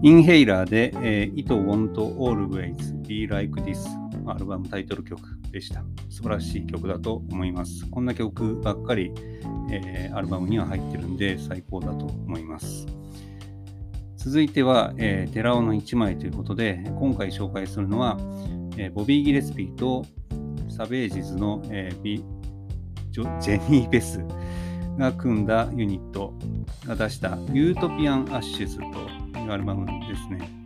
インヘイラーで、えー、It Won't Always Be Like This アルバムタイトル曲でした。素晴らしい曲だと思います。こんな曲ばっかり、えー、アルバムには入ってるんで最高だと思います。続いては、えー、寺尾の1枚ということで、今回紹介するのは、えー、ボビー・ギレスピーとサベージズの、えー、ビジジェニー・ベスが組んだユニットが出したユートピアン・アッシュズとアルバムですね。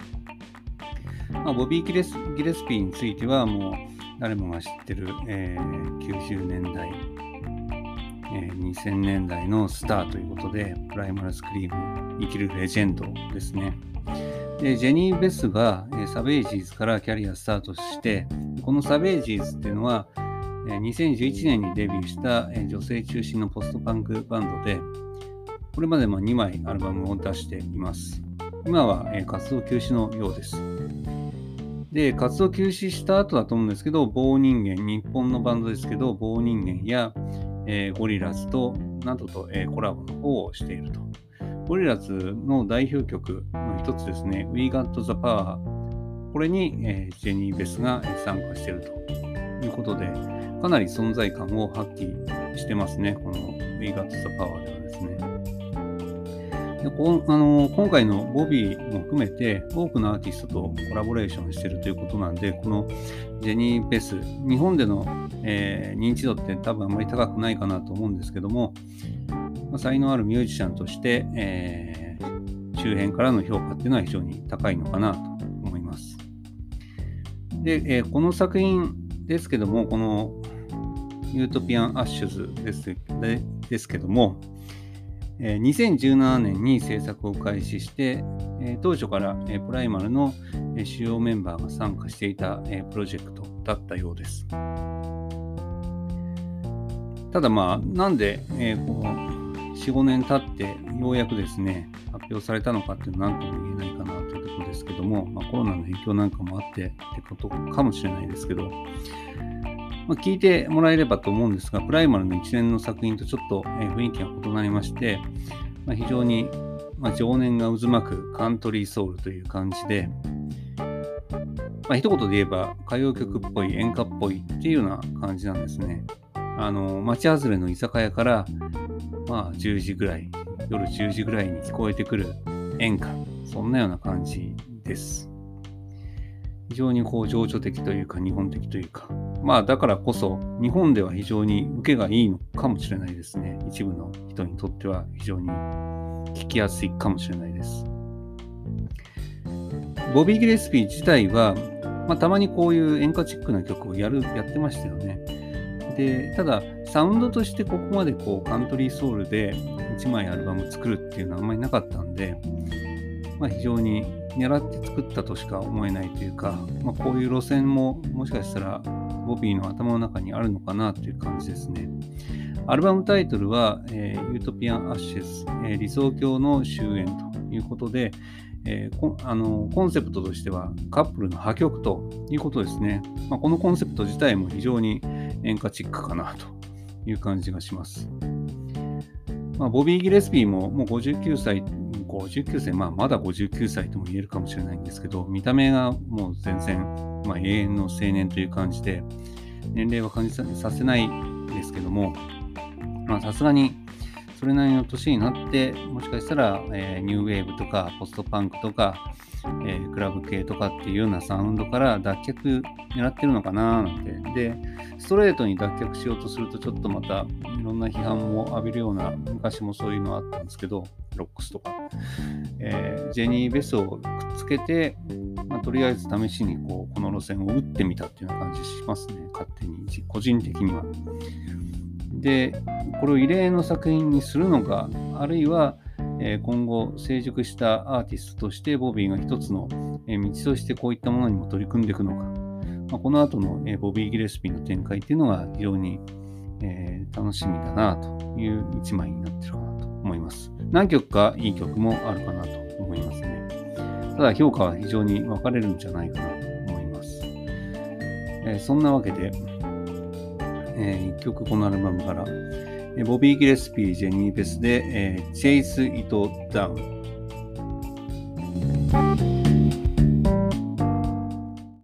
まあ、ボビー・ギレスギレスピーについてはもう誰もが知ってる、えー、90年代、えー、2000年代のスターということで、プライマルスクリーム、生きるレジェンドですね。でジェニー・ベスが、えー、サベージーズからキャリアスタートして、このサベージーズっていうのは、えー、2011年にデビューした、えー、女性中心のポストパンクバンドで、これまでも2枚アルバムを出しています。今は、え、活動休止のようです。で、活動休止した後だと思うんですけど、棒人間、日本のバンドですけど、棒人間や、えー、ゴリラズと、などと、えー、コラボの方をしていると。ゴリラズの代表曲の一つですね、We Got the Power。これに、えー、ジェニー・ベスが参加しているということで、かなり存在感を発揮してますね、この We Got the Power ではですね。でこあの今回のボビーも含めて多くのアーティストとコラボレーションしてるということなんで、このジェニー・ベス、日本での、えー、認知度って多分あまり高くないかなと思うんですけども、まあ、才能あるミュージシャンとして、えー、周辺からの評価っていうのは非常に高いのかなと思います。で、えー、この作品ですけども、このユートピアン・アッシュズですですけども、2017年に制作を開始して、当初からプライマルの主要メンバーが参加していたプロジェクトだったようです。ただまあ、なんで、4、5年経ってようやくですね、発表されたのかっていうのは何とも言えないかなというところですけども、まあ、コロナの影響なんかもあってってことかもしれないですけど、まあ、聞いてもらえればと思うんですが、プライマルの一連の作品とちょっとえ雰囲気が異なりまして、まあ、非常に、ま、情念が渦巻くカントリーソウルという感じで、まあ、一言で言えば歌謡曲っぽい演歌っぽいっていうような感じなんですね。あの、街外れの居酒屋から、まあ、10時ぐらい、夜10時ぐらいに聞こえてくる演歌、そんなような感じです。非常にこう情緒的というか日本的というか、まあだからこそ日本では非常に受けがいいのかもしれないですね。一部の人にとっては非常に聞きやすいかもしれないです。ボビー・ギレスピー自体は、まあ、たまにこういう演歌チックな曲をやるやってましたよね。で、ただサウンドとしてここまでこうカントリーソウルで1枚アルバム作るっていうのはあんまりなかったんで、まあ、非常に狙って作ったとしか思えないというか、まあ、こういう路線ももしかしたらボビーの頭の中にあるのかなという感じですね。アルバムタイトルは、えー、ユートピアン・アッシュズ、えー、理想郷の終焉ということで、えー、こあのコンセプトとしてはカップルの破局ということですね。まあ、このコンセプト自体も非常に演歌チックかなという感じがします。まあ、ボビー・ギレスピーももう59歳59歳、まあ、まだ59歳とも言えるかもしれないんですけど、見た目がもう全然、まあ、永遠の青年という感じで、年齢は感じさせないですけども、さすがにそれなりの年になって、もしかしたら、えー、ニューウェーブとか、ポストパンクとか、えー、クラブ系とかっていうようなサウンドから脱却狙ってるのかななんて。で、ストレートに脱却しようとすると、ちょっとまたいろんな批判も浴びるような、昔もそういうのあったんですけど、ロックスとか。えー、ジェニー・ベスをくっつけて、まあ、とりあえず試しにこうこの路線を打ってみたっていうような感じしますね、勝手に、個人的には。で、これを異例の作品にするのか、あるいは、え今後成熟したアーティストとしてボビーが一つの道としてこういったものにも取り組んでいくのか、まあ、この後のえボビー・ギレスピーの展開っていうのが非常に、えー、楽しみだなという一枚になってるかなと思います。何曲かいい曲もあるかなと思いますね。ただ評価は非常に分かれるんじゃないかなと思います。えー、そんなわけで、えー、1曲このアルバムから、ボビー・ギレスピー、ジェニー・ベスで、えー、Chase It Down